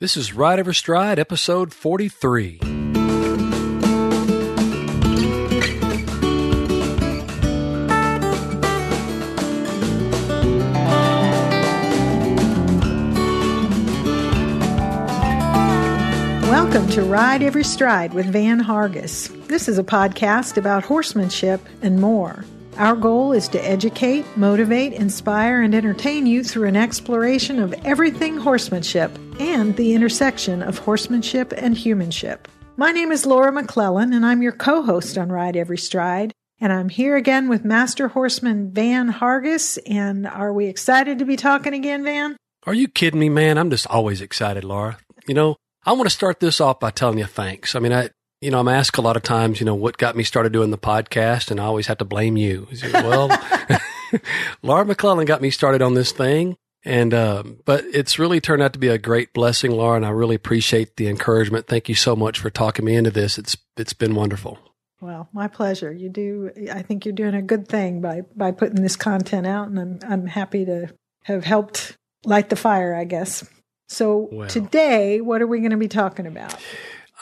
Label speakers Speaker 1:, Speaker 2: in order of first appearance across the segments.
Speaker 1: This is Ride Every Stride, episode 43.
Speaker 2: Welcome to Ride Every Stride with Van Hargis. This is a podcast about horsemanship and more. Our goal is to educate, motivate, inspire, and entertain you through an exploration of everything horsemanship and the intersection of horsemanship and humanship. My name is Laura McClellan, and I'm your co host on Ride Every Stride. And I'm here again with Master Horseman Van Hargis. And are we excited to be talking again, Van?
Speaker 1: Are you kidding me, man? I'm just always excited, Laura. You know, I want to start this off by telling you thanks. I mean, I, you know, I'm asked a lot of times, you know, what got me started doing the podcast, and I always have to blame you. Well, Laura McClellan got me started on this thing, and um, but it's really turned out to be a great blessing, Laura, and I really appreciate the encouragement. Thank you so much for talking me into this. It's it's been wonderful.
Speaker 2: Well, my pleasure. You do. I think you're doing a good thing by by putting this content out, and I'm I'm happy to have helped light the fire. I guess. So today, what are we going to be talking about?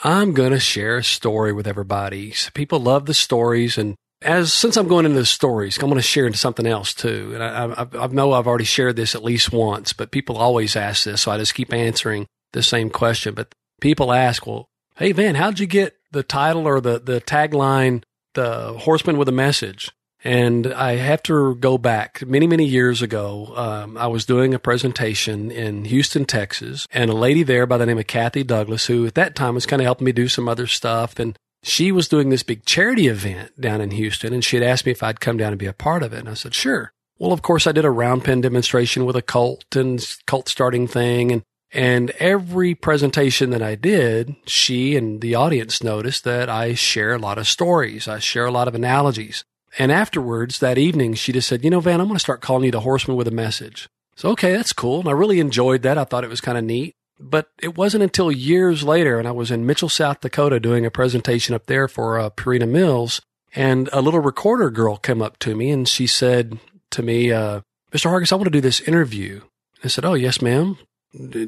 Speaker 1: I'm going to share a story with everybody. So people love the stories. And as since I'm going into the stories, I'm going to share into something else too. And I, I, I know I've already shared this at least once, but people always ask this. So I just keep answering the same question. But people ask, well, hey, Van, how'd you get the title or the, the tagline, the horseman with a message? And I have to go back many, many years ago. Um, I was doing a presentation in Houston, Texas, and a lady there by the name of Kathy Douglas, who at that time was kind of helping me do some other stuff. And she was doing this big charity event down in Houston, and she had asked me if I'd come down and be a part of it. And I said, sure. Well, of course, I did a round pen demonstration with a colt and colt starting thing. And, and every presentation that I did, she and the audience noticed that I share a lot of stories. I share a lot of analogies. And afterwards, that evening, she just said, You know, Van, I'm going to start calling you the horseman with a message. So, okay, that's cool. And I really enjoyed that. I thought it was kind of neat. But it wasn't until years later, and I was in Mitchell, South Dakota doing a presentation up there for uh, Purina Mills, and a little recorder girl came up to me and she said to me, uh, Mr. Hargis, I want to do this interview. I said, Oh, yes, ma'am.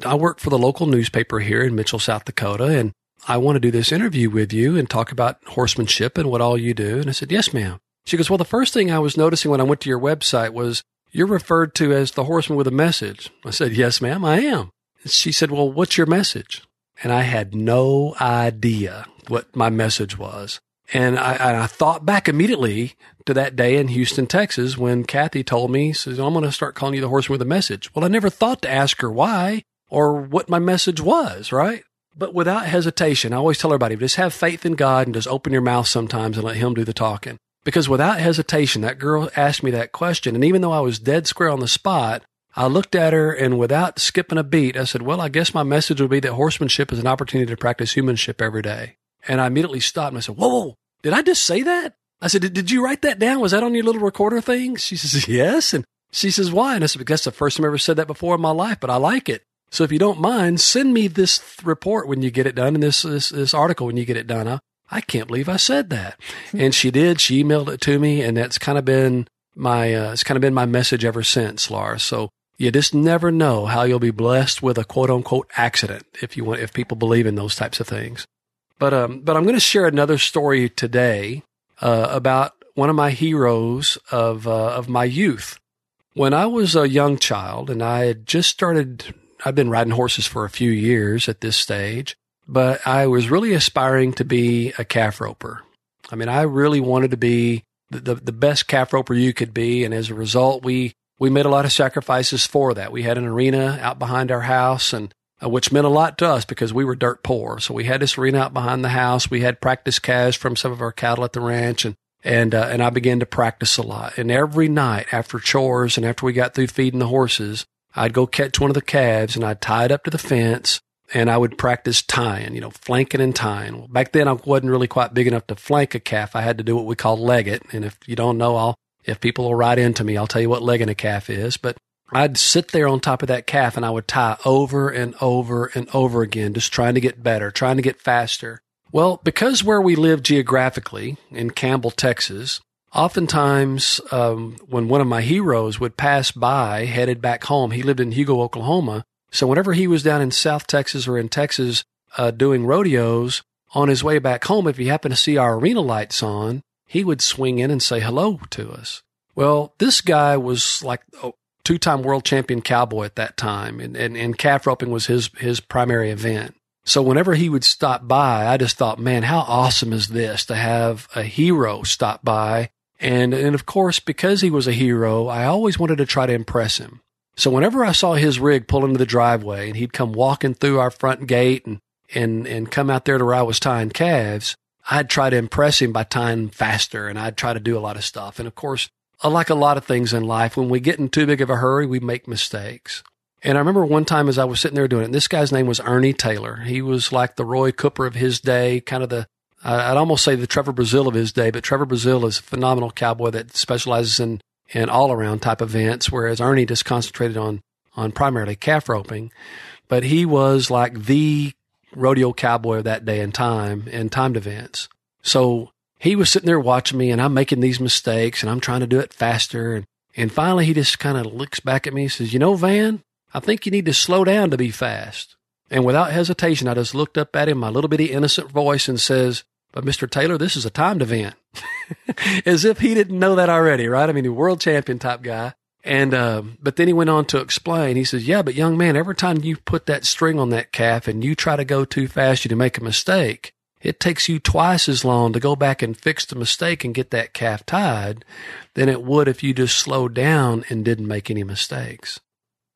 Speaker 1: I work for the local newspaper here in Mitchell, South Dakota, and I want to do this interview with you and talk about horsemanship and what all you do. And I said, Yes, ma'am. She goes, Well, the first thing I was noticing when I went to your website was you're referred to as the horseman with a message. I said, Yes, ma'am, I am. She said, Well, what's your message? And I had no idea what my message was. And I, I thought back immediately to that day in Houston, Texas, when Kathy told me, says, I'm going to start calling you the horseman with a message. Well, I never thought to ask her why or what my message was, right? But without hesitation, I always tell everybody, just have faith in God and just open your mouth sometimes and let Him do the talking. Because without hesitation, that girl asked me that question. And even though I was dead square on the spot, I looked at her and without skipping a beat, I said, Well, I guess my message would be that horsemanship is an opportunity to practice humanship every day. And I immediately stopped and I said, Whoa, whoa, did I just say that? I said, did, did you write that down? Was that on your little recorder thing? She says, Yes. And she says, Why? And I said, That's the first time I ever said that before in my life, but I like it. So if you don't mind, send me this report when you get it done and this, this, this article when you get it done. I'll, I can't believe I said that. And she did. She emailed it to me, and that's kind of been my uh, it's kind of been my message ever since, Laura. So you just never know how you'll be blessed with a quote unquote accident if you want if people believe in those types of things. But um, but I'm going to share another story today uh, about one of my heroes of uh, of my youth. When I was a young child, and I had just started, I've been riding horses for a few years at this stage but I was really aspiring to be a calf roper. I mean, I really wanted to be the, the, the, best calf roper you could be. And as a result, we, we made a lot of sacrifices for that. We had an arena out behind our house and uh, which meant a lot to us because we were dirt poor. So we had this arena out behind the house. We had practice calves from some of our cattle at the ranch and and uh, and I began to practice a lot. And every night after chores and after we got through feeding the horses, I'd go catch one of the calves and I'd tie it up to the fence and I would practice tying, you know, flanking and tying. Well, back then I wasn't really quite big enough to flank a calf. I had to do what we call leg it. And if you don't know, I'll, if people will write into me, I'll tell you what legging a calf is. But I'd sit there on top of that calf and I would tie over and over and over again, just trying to get better, trying to get faster. Well, because where we live geographically in Campbell, Texas, oftentimes um, when one of my heroes would pass by headed back home, he lived in Hugo, Oklahoma So whenever he was down in South Texas or in Texas uh, doing rodeos, on his way back home, if he happened to see our arena lights on, he would swing in and say hello to us. Well, this guy was like a two time world champion cowboy at that time, and, and, and calf roping was his, his primary event. So whenever he would stop by, I just thought, man, how awesome is this to have a hero stop by? And, and of course, because he was a hero, I always wanted to try to impress him. So whenever I saw his rig pull into the driveway and he'd come walking through our front gate and, and, and come out there to where I was tying calves, I'd try to impress him by tying faster and I'd try to do a lot of stuff. And of course, like a lot of things in life, when we get in too big of a hurry, we make mistakes. And I remember one time as I was sitting there doing it, this guy's name was Ernie Taylor. He was like the Roy Cooper of his day, kind of the, uh, I'd almost say the Trevor Brazile of his day, but Trevor Brazile is a phenomenal cowboy that specializes in, in all around type events, whereas Ernie just concentrated on, on primarily calf roping. But he was like the rodeo cowboy of that day and time and timed events. So he was sitting there watching me and I'm making these mistakes and I'm trying to do it faster. And, and finally he just kind of looks back at me and says, you know, Van, I think you need to slow down to be fast. And without hesitation, I just looked up at him, my little bitty innocent voice and says, but Mr. Taylor, this is a timed event. As if he didn't know that already, right? I mean, a world champion type guy. And, um, but then he went on to explain, he says, yeah, but young man, every time you put that string on that calf and you try to go too fast, you make a mistake, it takes you twice as long to go back and fix the mistake and get that calf tied than it would if you just slowed down and didn't make any mistakes.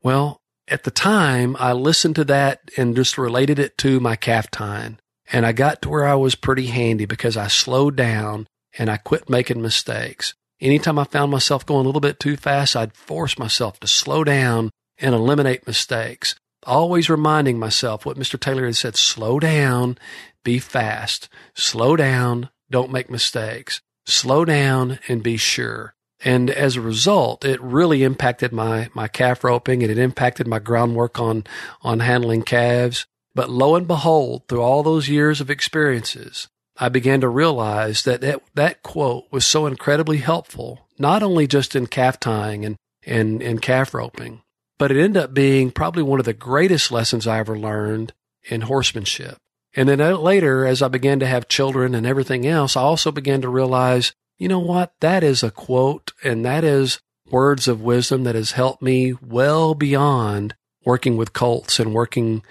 Speaker 1: Well, at the time, I listened to that and just related it to my calf tying. And I got to where I was pretty handy because I slowed down and I quit making mistakes. Anytime I found myself going a little bit too fast, I'd force myself to slow down and eliminate mistakes. Always reminding myself what Mr. Taylor had said slow down, be fast, slow down, don't make mistakes, slow down and be sure. And as a result, it really impacted my, my calf roping and it impacted my groundwork on, on handling calves. But lo and behold, through all those years of experiences, I began to realize that that, that quote was so incredibly helpful, not only just in calf tying and, and, and calf roping, but it ended up being probably one of the greatest lessons I ever learned in horsemanship. And then uh, later, as I began to have children and everything else, I also began to realize you know what? That is a quote and that is words of wisdom that has helped me well beyond working with colts and working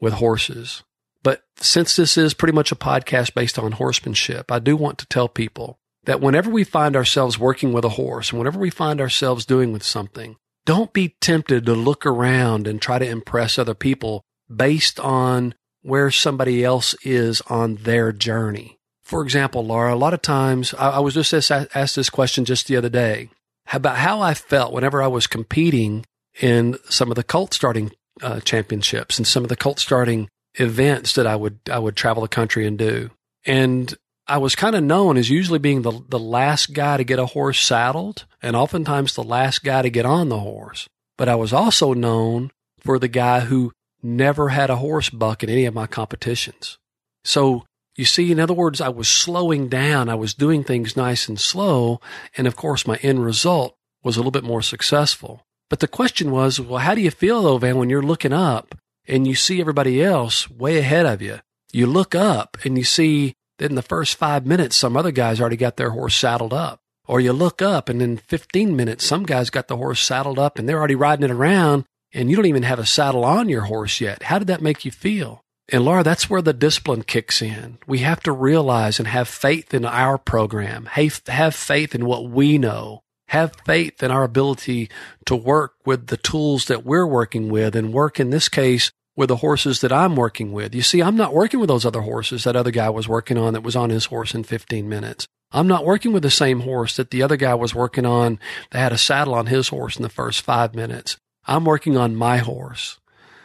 Speaker 1: with horses. But since this is pretty much a podcast based on horsemanship, I do want to tell people that whenever we find ourselves working with a horse and whenever we find ourselves doing with something, don't be tempted to look around and try to impress other people based on where somebody else is on their journey. For example, Laura, a lot of times I, I was just asked this question just the other day about how I felt whenever I was competing in some of the colt starting uh, championships and some of the colt starting events that I would I would travel the country and do. And I was kind of known as usually being the the last guy to get a horse saddled and oftentimes the last guy to get on the horse. But I was also known for the guy who never had a horse buck in any of my competitions. So you see, in other words, I was slowing down. I was doing things nice and slow. And of course, my end result was a little bit more successful. But the question was, well, how do you feel though, Van, when you're looking up and you see everybody else way ahead of you? You look up and you see that in the first five minutes, some other guys already got their horse saddled up. Or you look up and in 15 minutes, some guys got the horse saddled up and they're already riding it around and you don't even have a saddle on your horse yet. How did that make you feel? And Laura, that's where the discipline kicks in. We have to realize and have faith in our program. Have faith in what we know. Have faith in our ability to work with the tools that we're working with and work in this case with the horses that I'm working with. You see, I'm not working with those other horses that other guy was working on that was on his horse in 15 minutes. I'm not working with the same horse that the other guy was working on that had a saddle on his horse in the first five minutes. I'm working on my horse.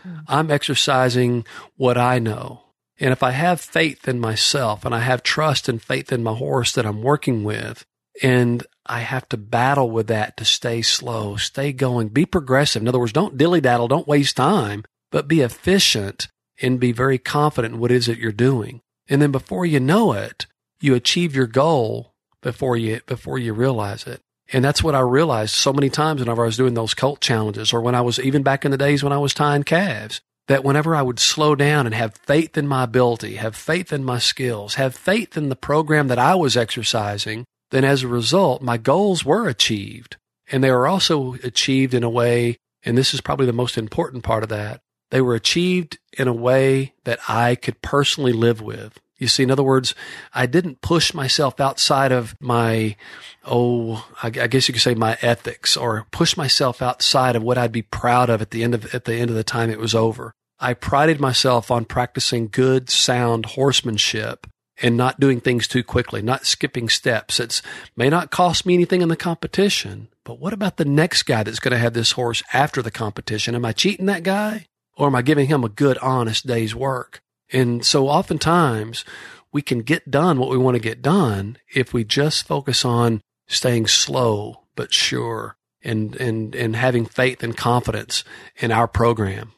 Speaker 1: Mm-hmm. I'm exercising what I know. And if I have faith in myself and I have trust and faith in my horse that I'm working with, and I have to battle with that to stay slow, stay going, be progressive. In other words, don't dilly daddle, don't waste time, but be efficient and be very confident in what it is that you're doing. And then before you know it, you achieve your goal before you, before you realize it. And that's what I realized so many times whenever I was doing those colt challenges or when I was even back in the days when I was tying calves, that whenever I would slow down and have faith in my ability, have faith in my skills, have faith in the program that I was exercising, then as a result, my goals were achieved. And they were also achieved in a way, and this is probably the most important part of that, they were achieved in a way that I could personally live with. You see, in other words, I didn't push myself outside of my, oh, I, guess you could say my ethics or push myself outside of what I'd be proud of at the end of, at the end of the time it was over. I prided myself on practicing good, sound horsemanship and not doing things too quickly, not skipping steps. It may not cost me anything in the competition, but what about the next guy that's going to have this horse after the competition? Am I cheating that guy or am I giving him a good, honest day's work? And so oftentimes we can get done what we want to get done if we just focus on staying slow but sure and, and, and having faith and confidence in our program.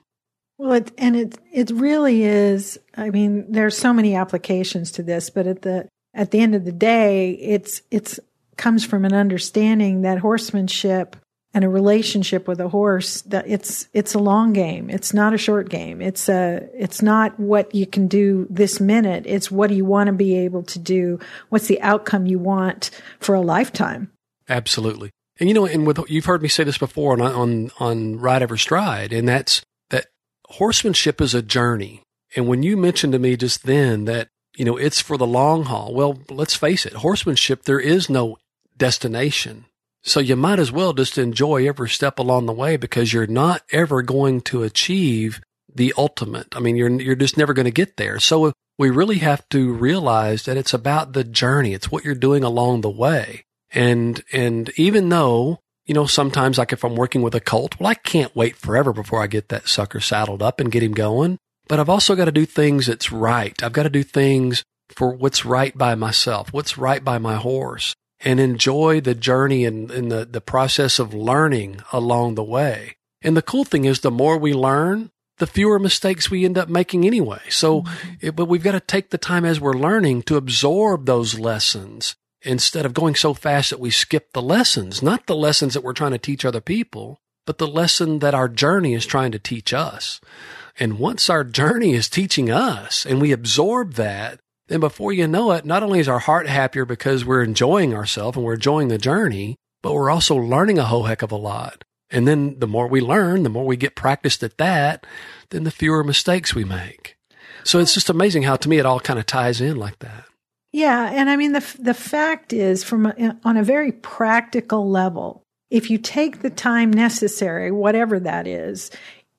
Speaker 2: Well, it, and it, it really is. I mean, there's so many applications to this, but at the, at the end of the day, it's, it's comes from an understanding that horsemanship and a relationship with a horse that it's it's a long game. It's not a short game. It's a it's not what you can do this minute. It's what do you want to be able to do? What's the outcome you want for a lifetime?
Speaker 1: Absolutely. And you know and with you've heard me say this before on on on ride every stride and that's that horsemanship is a journey. And when you mentioned to me just then that you know it's for the long haul well let's face it horsemanship there is no destination so you might as well just enjoy every step along the way because you're not ever going to achieve the ultimate. I mean, you're, you're just never going to get there. So we really have to realize that it's about the journey. It's what you're doing along the way. And, and even though, you know, sometimes like if I'm working with a colt, well, I can't wait forever before I get that sucker saddled up and get him going. But I've also got to do things that's right. I've got to do things for what's right by myself, what's right by my horse and enjoy the journey and, and the, the process of learning along the way. And the cool thing is the more we learn, the fewer mistakes we end up making anyway. So, mm-hmm. it, but we've got to take the time as we're learning to absorb those lessons instead of going so fast that we skip the lessons, not the lessons that we're trying to teach other people, but the lesson that our journey is trying to teach us. And once our journey is teaching us and we absorb that, then before you know it, not only is our heart happier because we're enjoying ourselves and we're enjoying the journey, but we're also learning a whole heck of a lot. And then the more we learn, the more we get practiced at that, then the fewer mistakes we make. So it's just amazing how to me it all kind of ties in like that.
Speaker 2: Yeah, and I mean the the fact is from a, on a very practical level, if you take the time necessary, whatever that is,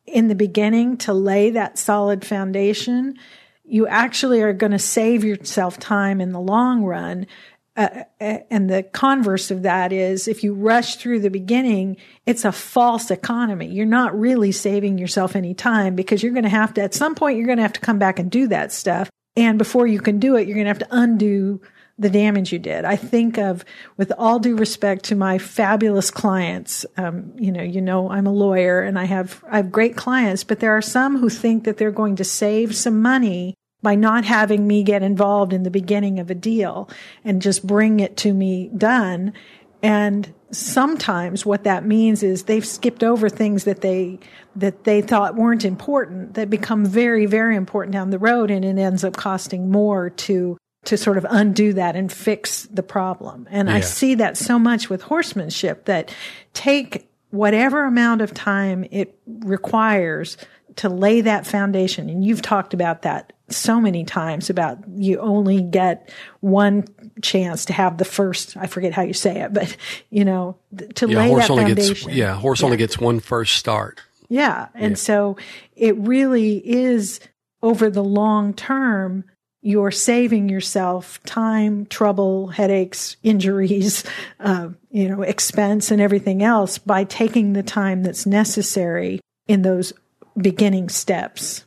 Speaker 2: in the beginning to lay that solid foundation, you actually are going to save yourself time in the long run. Uh, uh, and the converse of that is if you rush through the beginning, it's a false economy. You're not really saving yourself any time because you're going to have to, at some point, you're going to have to come back and do that stuff. And before you can do it, you're going to have to undo the damage you did. I think of, with all due respect to my fabulous clients, um, you know, you know, I'm a lawyer and I have, I have great clients, but there are some who think that they're going to save some money by not having me get involved in the beginning of a deal and just bring it to me done. And sometimes what that means is they've skipped over things that they that they thought weren't important that become very very important down the road and it ends up costing more to to sort of undo that and fix the problem. And yeah. I see that so much with horsemanship that take whatever amount of time it requires to lay that foundation. And you've talked about that so many times about you only get one chance to have the first, I forget how you say it, but you know, to yeah, lay that foundation.
Speaker 1: Gets, yeah, horse yeah. only gets one first start.
Speaker 2: Yeah. And yeah. so it really is over the long term, you're saving yourself time, trouble, headaches, injuries, uh, you know, expense and everything else by taking the time that's necessary in those beginning steps.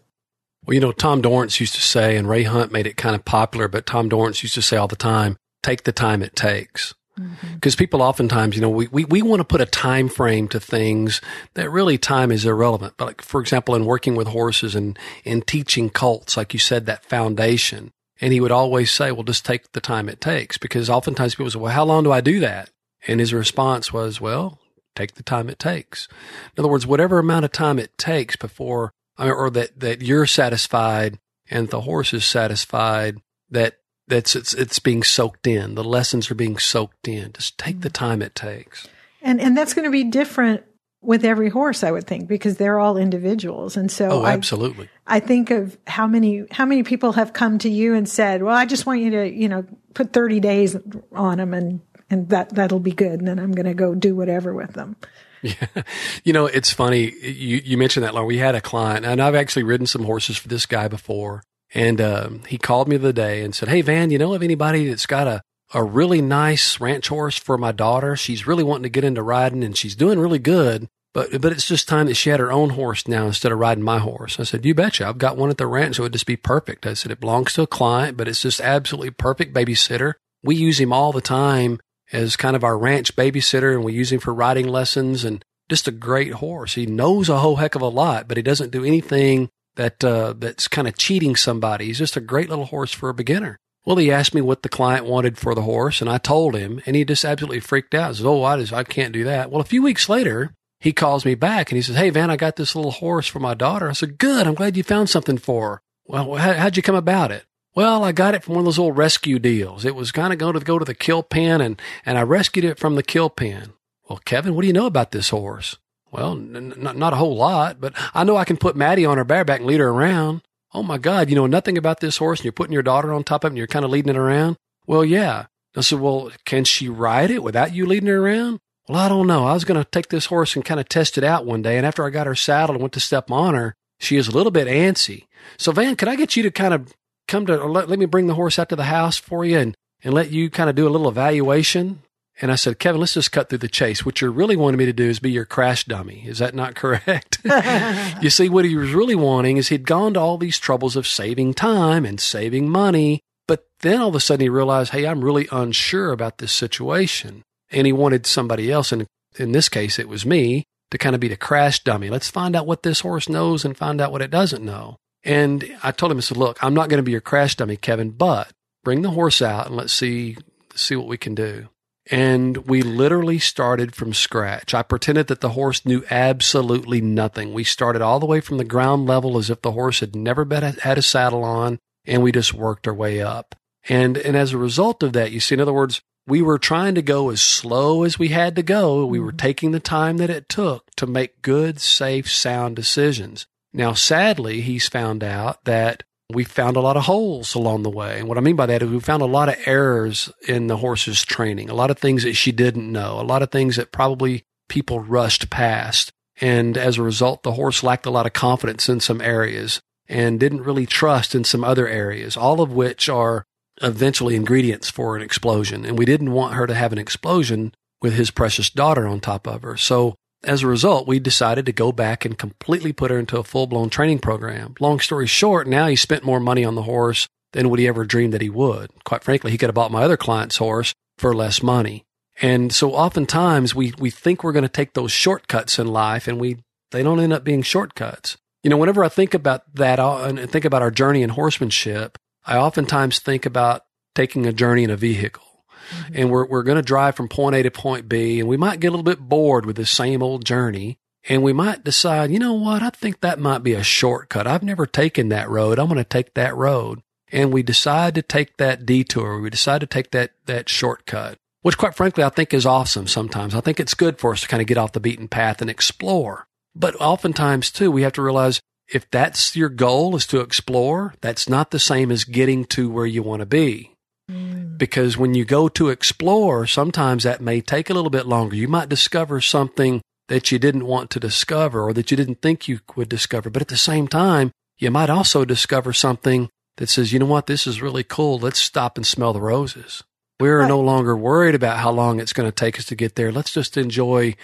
Speaker 1: Well, you know, Tom Dorrance used to say, and Ray Hunt made it kind of popular, but Tom Dorrance used to say all the time, take the time it takes. Because mm-hmm. people oftentimes, you know, we, we, we want to put a time frame to things that really time is irrelevant. But like, for example, in working with horses and, and teaching colts, like you said, that foundation. And he would always say, well, just take the time it takes. Because oftentimes people say, well, how long do I do that? And his response was, well, take the time it takes. In other words, whatever amount of time it takes before, or that, that you're satisfied and the horse is satisfied that that's it's it's being soaked in. The lessons are being soaked in. Just take the mm-hmm. time it takes.
Speaker 2: And and that's going to be different with every horse, I would think, because they're all individuals. And so
Speaker 1: Oh, absolutely.
Speaker 2: I, I think of how many how many people have come to you and said, "Well, I just want you to, you know, put 30 days on them and and that that'll be good and then I'm going to go do whatever with them."
Speaker 1: Yeah. You know, it's funny. You, you mentioned that. We had a client, and I've actually ridden some horses for this guy before. And um, he called me the day and said, Hey, Van, you know of anybody that's got a, a really nice ranch horse for my daughter? She's really wanting to get into riding and she's doing really good. But, but it's just time that she had her own horse now instead of riding my horse. I said, you betcha. I've got one at the ranch. So it would just be perfect. I said, it belongs to a client, but it's just absolutely perfect babysitter. We use him all the time as kind of our ranch babysitter and we use him for riding lessons and just a great horse. He knows a whole heck of a lot, but he doesn't do anything that uh, that's kind of cheating somebody. He's just a great little horse for a beginner. Well, he asked me what the client wanted for the horse, and I told him, and he just absolutely freaked out. He says, "Oh, I just I can't do that." Well, a few weeks later, he calls me back and he says, "Hey, Van, I got this little horse for my daughter." I said, "Good. I'm glad you found something for her." Well, how, how'd you come about it? Well, I got it from one of those old rescue deals. It was kind of going to go to the kill pen, and and I rescued it from the kill pen. Well, Kevin, what do you know about this horse? Well, n- n- not a whole lot, but I know I can put Maddie on her bareback and lead her around. Oh my God, you know nothing about this horse and you're putting your daughter on top of it and you're kind of leading it around? Well, yeah. I said, well, can she ride it without you leading her around? Well, I don't know. I was going to take this horse and kind of test it out one day. And after I got her saddled and went to step on her, she is a little bit antsy. So Van, could I get you to kind of come to, let, let me bring the horse out to the house for you and, and let you kind of do a little evaluation? And I said, Kevin, let's just cut through the chase. What you're really wanting me to do is be your crash dummy. Is that not correct? you see, what he was really wanting is he'd gone to all these troubles of saving time and saving money. But then all of a sudden he realized, hey, I'm really unsure about this situation. And he wanted somebody else, and in this case, it was me, to kind of be the crash dummy. Let's find out what this horse knows and find out what it doesn't know. And I told him, I said, look, I'm not going to be your crash dummy, Kevin, but bring the horse out and let's see, see what we can do. And we literally started from scratch. I pretended that the horse knew absolutely nothing. We started all the way from the ground level as if the horse had never been, had a saddle on, and we just worked our way up. And, and as a result of that, you see, in other words, we were trying to go as slow as we had to go. We were mm-hmm. taking the time that it took to make good, safe, sound decisions. Now, sadly, he's found out that we found a lot of holes along the way. And what I mean by that is we found a lot of errors in the horse's training, a lot of things that she didn't know, a lot of things that probably people rushed past. And as a result, the horse lacked a lot of confidence in some areas and didn't really trust in some other areas, all of which are eventually ingredients for an explosion. And we didn't want her to have an explosion with his precious daughter on top of her. So as a result, we decided to go back and completely put her into a full blown training program. Long story short, now he spent more money on the horse than would he ever dream that he would. Quite frankly, he could have bought my other client's horse for less money. And so oftentimes we, we think we're going to take those shortcuts in life and we, they don't end up being shortcuts. You know, whenever I think about that uh, and think about our journey in horsemanship, I oftentimes think about taking a journey in a vehicle. Mm-hmm. And we're, we're going to drive from point A to point B, and we might get a little bit bored with the same old journey. And we might decide, you know what? I think that might be a shortcut. I've never taken that road. I'm going to take that road. And we decide to take that detour. We decide to take that, that shortcut, which quite frankly, I think is awesome sometimes. I think it's good for us to kind of get off the beaten path and explore. But oftentimes too, we have to realize if that's your goal is to explore, that's not the same as getting to where you want to be. Mm. Because when you go to explore, sometimes that may take a little bit longer. You might discover something that you didn't want to discover or that you didn't think you would discover. But at the same time, you might also discover something that says, you know what, this is really cool. Let's stop and smell the roses. We're right. no longer worried about how long it's going to take us to get there. Let's just enjoy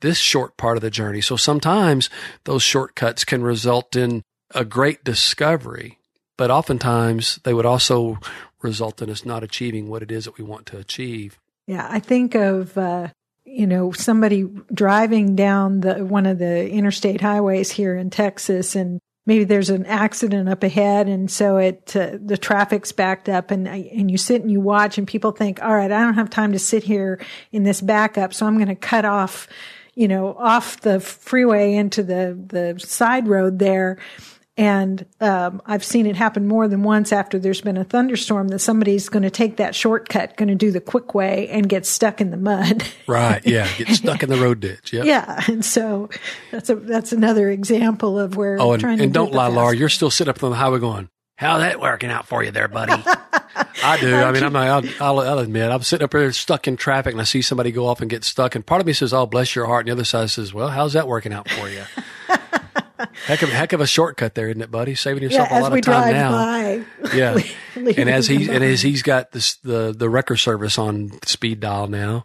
Speaker 1: this short part of the journey. So sometimes those shortcuts can result in a great discovery, but oftentimes they would also result in us not achieving what it is that we want to achieve.
Speaker 2: Yeah, I think of uh, you know somebody driving down the one of the interstate highways here in Texas and maybe there's an accident up ahead and so it uh, the traffic's backed up and and you sit and you watch and people think all right I don't have time to sit here in this backup so I'm going to cut off you know off the freeway into the the side road there and um, I've seen it happen more than once after there's been a thunderstorm that somebody's going to take that shortcut, going to do the quick way and get stuck in the mud.
Speaker 1: right. Yeah. Get stuck in the road ditch. Yeah.
Speaker 2: Yeah. And so that's a, that's another example of where.
Speaker 1: Oh, and, and don't lie, Laura. You're still sitting up on the highway going, how's that working out for you there, buddy? I do. I mean, I'm, I'll, I'll, I'll, admit, I'm sitting up there stuck in traffic and I see somebody go off and get stuck. And part of me says, oh, bless your heart. And the other side says, well, how's that working out for you? heck of heck of a shortcut there, isn't it, buddy? Saving yourself
Speaker 2: yeah,
Speaker 1: a lot of time now.
Speaker 2: By,
Speaker 1: yeah, and as he and as he's got this the the wrecker service on speed dial now.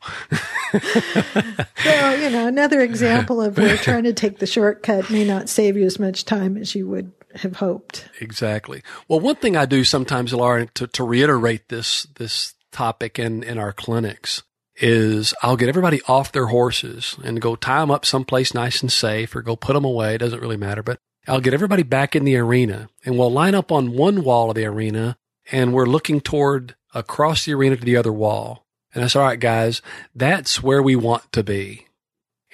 Speaker 2: well, you know, another example of where trying to take the shortcut may not save you as much time as you would have hoped.
Speaker 1: Exactly. Well, one thing I do sometimes, Laura, to, to reiterate this this topic in in our clinics is I'll get everybody off their horses and go tie them up someplace nice and safe or go put them away. It doesn't really matter, but I'll get everybody back in the arena and we'll line up on one wall of the arena and we're looking toward across the arena to the other wall. And I said, all right, guys, that's where we want to be.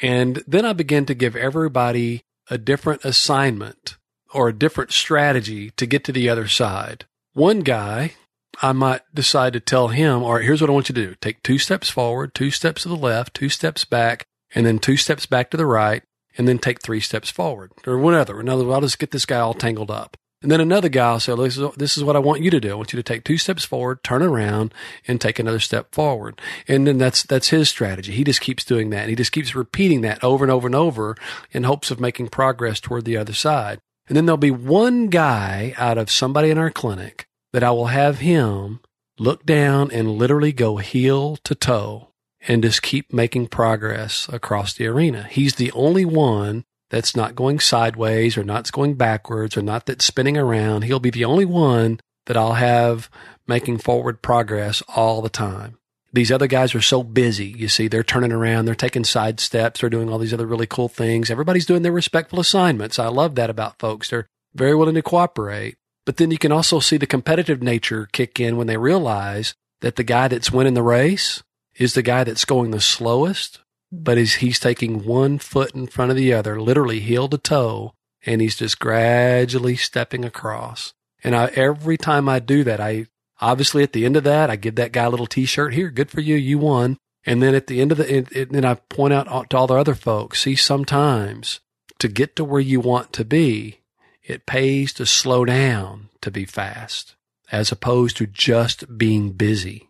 Speaker 1: And then I begin to give everybody a different assignment or a different strategy to get to the other side. One guy I might decide to tell him, all right, here's what I want you to do. Take two steps forward, two steps to the left, two steps back, and then two steps back to the right, and then take three steps forward or whatever. Another, I'll just get this guy all tangled up. And then another guy will say, this is, this is what I want you to do. I want you to take two steps forward, turn around and take another step forward. And then that's, that's his strategy. He just keeps doing that. And he just keeps repeating that over and over and over in hopes of making progress toward the other side. And then there'll be one guy out of somebody in our clinic that I will have him look down and literally go heel to toe and just keep making progress across the arena. He's the only one that's not going sideways or not going backwards or not that's spinning around. He'll be the only one that I'll have making forward progress all the time. These other guys are so busy. You see, they're turning around, they're taking side steps, they're doing all these other really cool things. Everybody's doing their respectful assignments. I love that about folks. They're very willing to cooperate. But then you can also see the competitive nature kick in when they realize that the guy that's winning the race is the guy that's going the slowest, but is he's taking one foot in front of the other, literally heel to toe, and he's just gradually stepping across. And I, every time I do that, I obviously at the end of that, I give that guy a little T-shirt here. Good for you, you won. And then at the end of the, it, it, then I point out to all the other folks, see, sometimes to get to where you want to be, it pays to slow down to be fast as opposed to just being busy.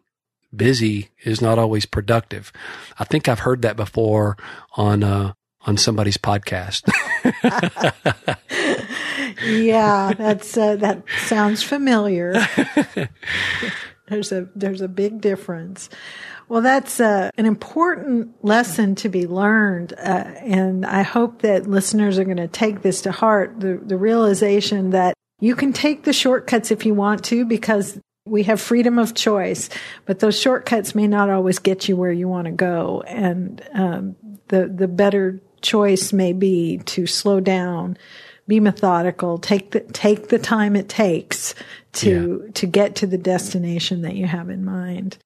Speaker 1: Busy is not always productive. I think I've heard that before on, uh, on somebody's podcast.
Speaker 2: yeah, that's uh, that sounds familiar. there's a there's a big difference. Well, that's uh, an important lesson to be learned. Uh, and I hope that listeners are going to take this to heart the, the realization that you can take the shortcuts if you want to because we have freedom of choice, but those shortcuts may not always get you where you want to go. And um, the, the better choice may be to slow down, be methodical, take the, take the time it takes to, yeah. to get to the destination that you have in mind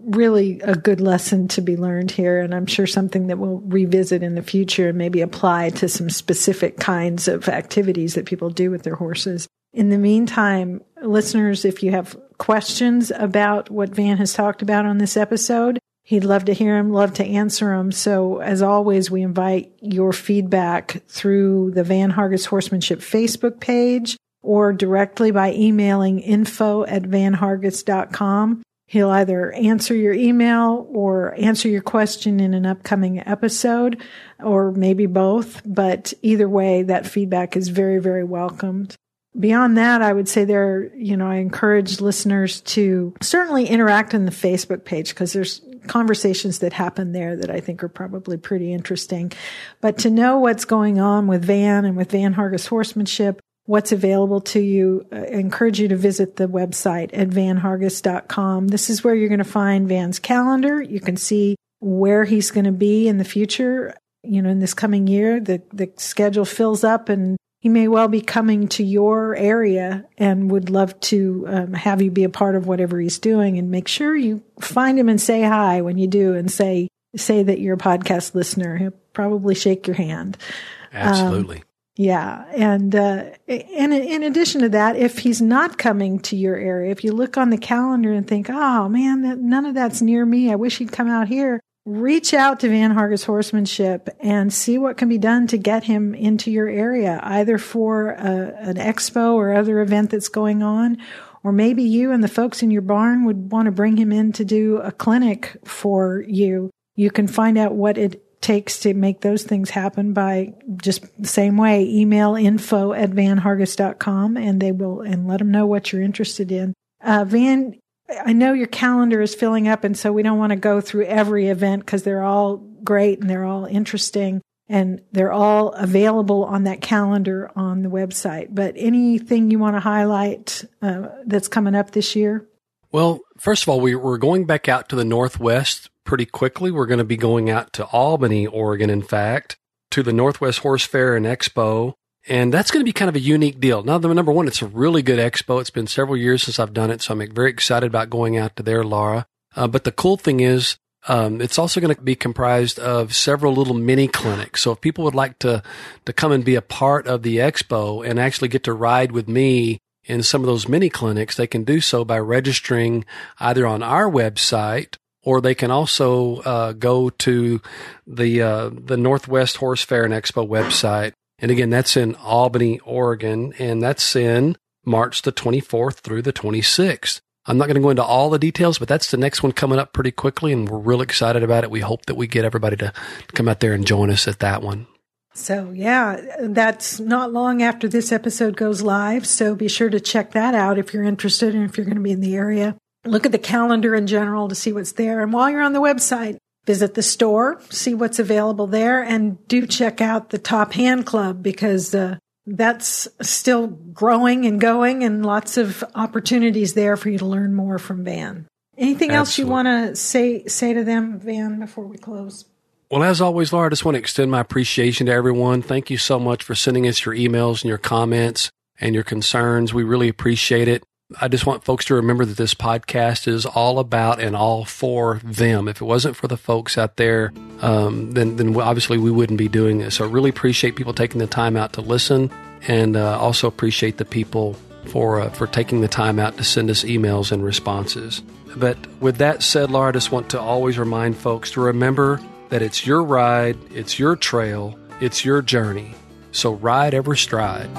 Speaker 2: really a good lesson to be learned here. And I'm sure something that we'll revisit in the future and maybe apply to some specific kinds of activities that people do with their horses. In the meantime, listeners, if you have questions about what Van has talked about on this episode, he'd love to hear them, love to answer them. So as always, we invite your feedback through the Van Hargis Horsemanship Facebook page or directly by emailing info at vanhargis.com. He'll either answer your email or answer your question in an upcoming episode or maybe both. But either way, that feedback is very, very welcomed. Beyond that, I would say there, you know, I encourage listeners to certainly interact in the Facebook page because there's conversations that happen there that I think are probably pretty interesting. But to know what's going on with Van and with Van Hargis horsemanship, what's available to you. I encourage you to visit the website at vanhargis.com. This is where you're going to find Van's calendar. You can see where he's going to be in the future. You know, in this coming year, the, the schedule fills up and he may well be coming to your area and would love to um, have you be a part of whatever he's doing. And make sure you find him and say hi when you do, and say say that you're a podcast listener. He'll probably shake your hand.
Speaker 1: Absolutely. Um,
Speaker 2: yeah, and uh, and in addition to that, if he's not coming to your area, if you look on the calendar and think, "Oh man, that, none of that's near me. I wish he'd come out here." Reach out to Van Hargis Horsemanship and see what can be done to get him into your area, either for a, an expo or other event that's going on, or maybe you and the folks in your barn would want to bring him in to do a clinic for you. You can find out what it takes to make those things happen by just the same way email info at vanhargis.com and they will and let them know what you're interested in uh, van I know your calendar is filling up, and so we don't want to go through every event because they're all great and they're all interesting and they're all available on that calendar on the website. But anything you want to highlight uh, that's coming up this year?
Speaker 1: Well, first of all, we, we're going back out to the Northwest pretty quickly. We're going to be going out to Albany, Oregon, in fact, to the Northwest Horse Fair and Expo. And that's going to be kind of a unique deal. Now, the number one, it's a really good expo. It's been several years since I've done it, so I'm very excited about going out to there, Laura. Uh, but the cool thing is, um, it's also going to be comprised of several little mini clinics. So if people would like to to come and be a part of the expo and actually get to ride with me in some of those mini clinics, they can do so by registering either on our website or they can also uh, go to the uh, the Northwest Horse Fair and Expo website and again, that's in Albany, Oregon, and that's in March the 24th through the 26th. I'm not going to go into all the details, but that's the next one coming up pretty quickly, and we're real excited about it. We hope that we get everybody to come out there and join us at that one.
Speaker 2: So, yeah, that's not long after this episode goes live. So be sure to check that out if you're interested and if you're going to be in the area. Look at the calendar in general to see what's there. And while you're on the website, visit the store, see what's available there, and do check out the Top Hand Club because uh, that's still growing and going, and lots of opportunities there for you to learn more from Van. Anything Absolutely. else you want to say say to them, Van, before we close?
Speaker 1: Well, as always, Laura, I just want to extend my appreciation to everyone. Thank you so much for sending us your emails and your comments and your concerns. We really appreciate it. I just want folks to remember that this podcast is all about and all for them. If it wasn't for the folks out there, um, then then obviously we wouldn't be doing this. So I really appreciate people taking the time out to listen, and uh, also appreciate the people for uh, for taking the time out to send us emails and responses. But with that said, Laura, I just want to always remind folks to remember that it's your ride, it's your trail, it's your journey. So ride every stride.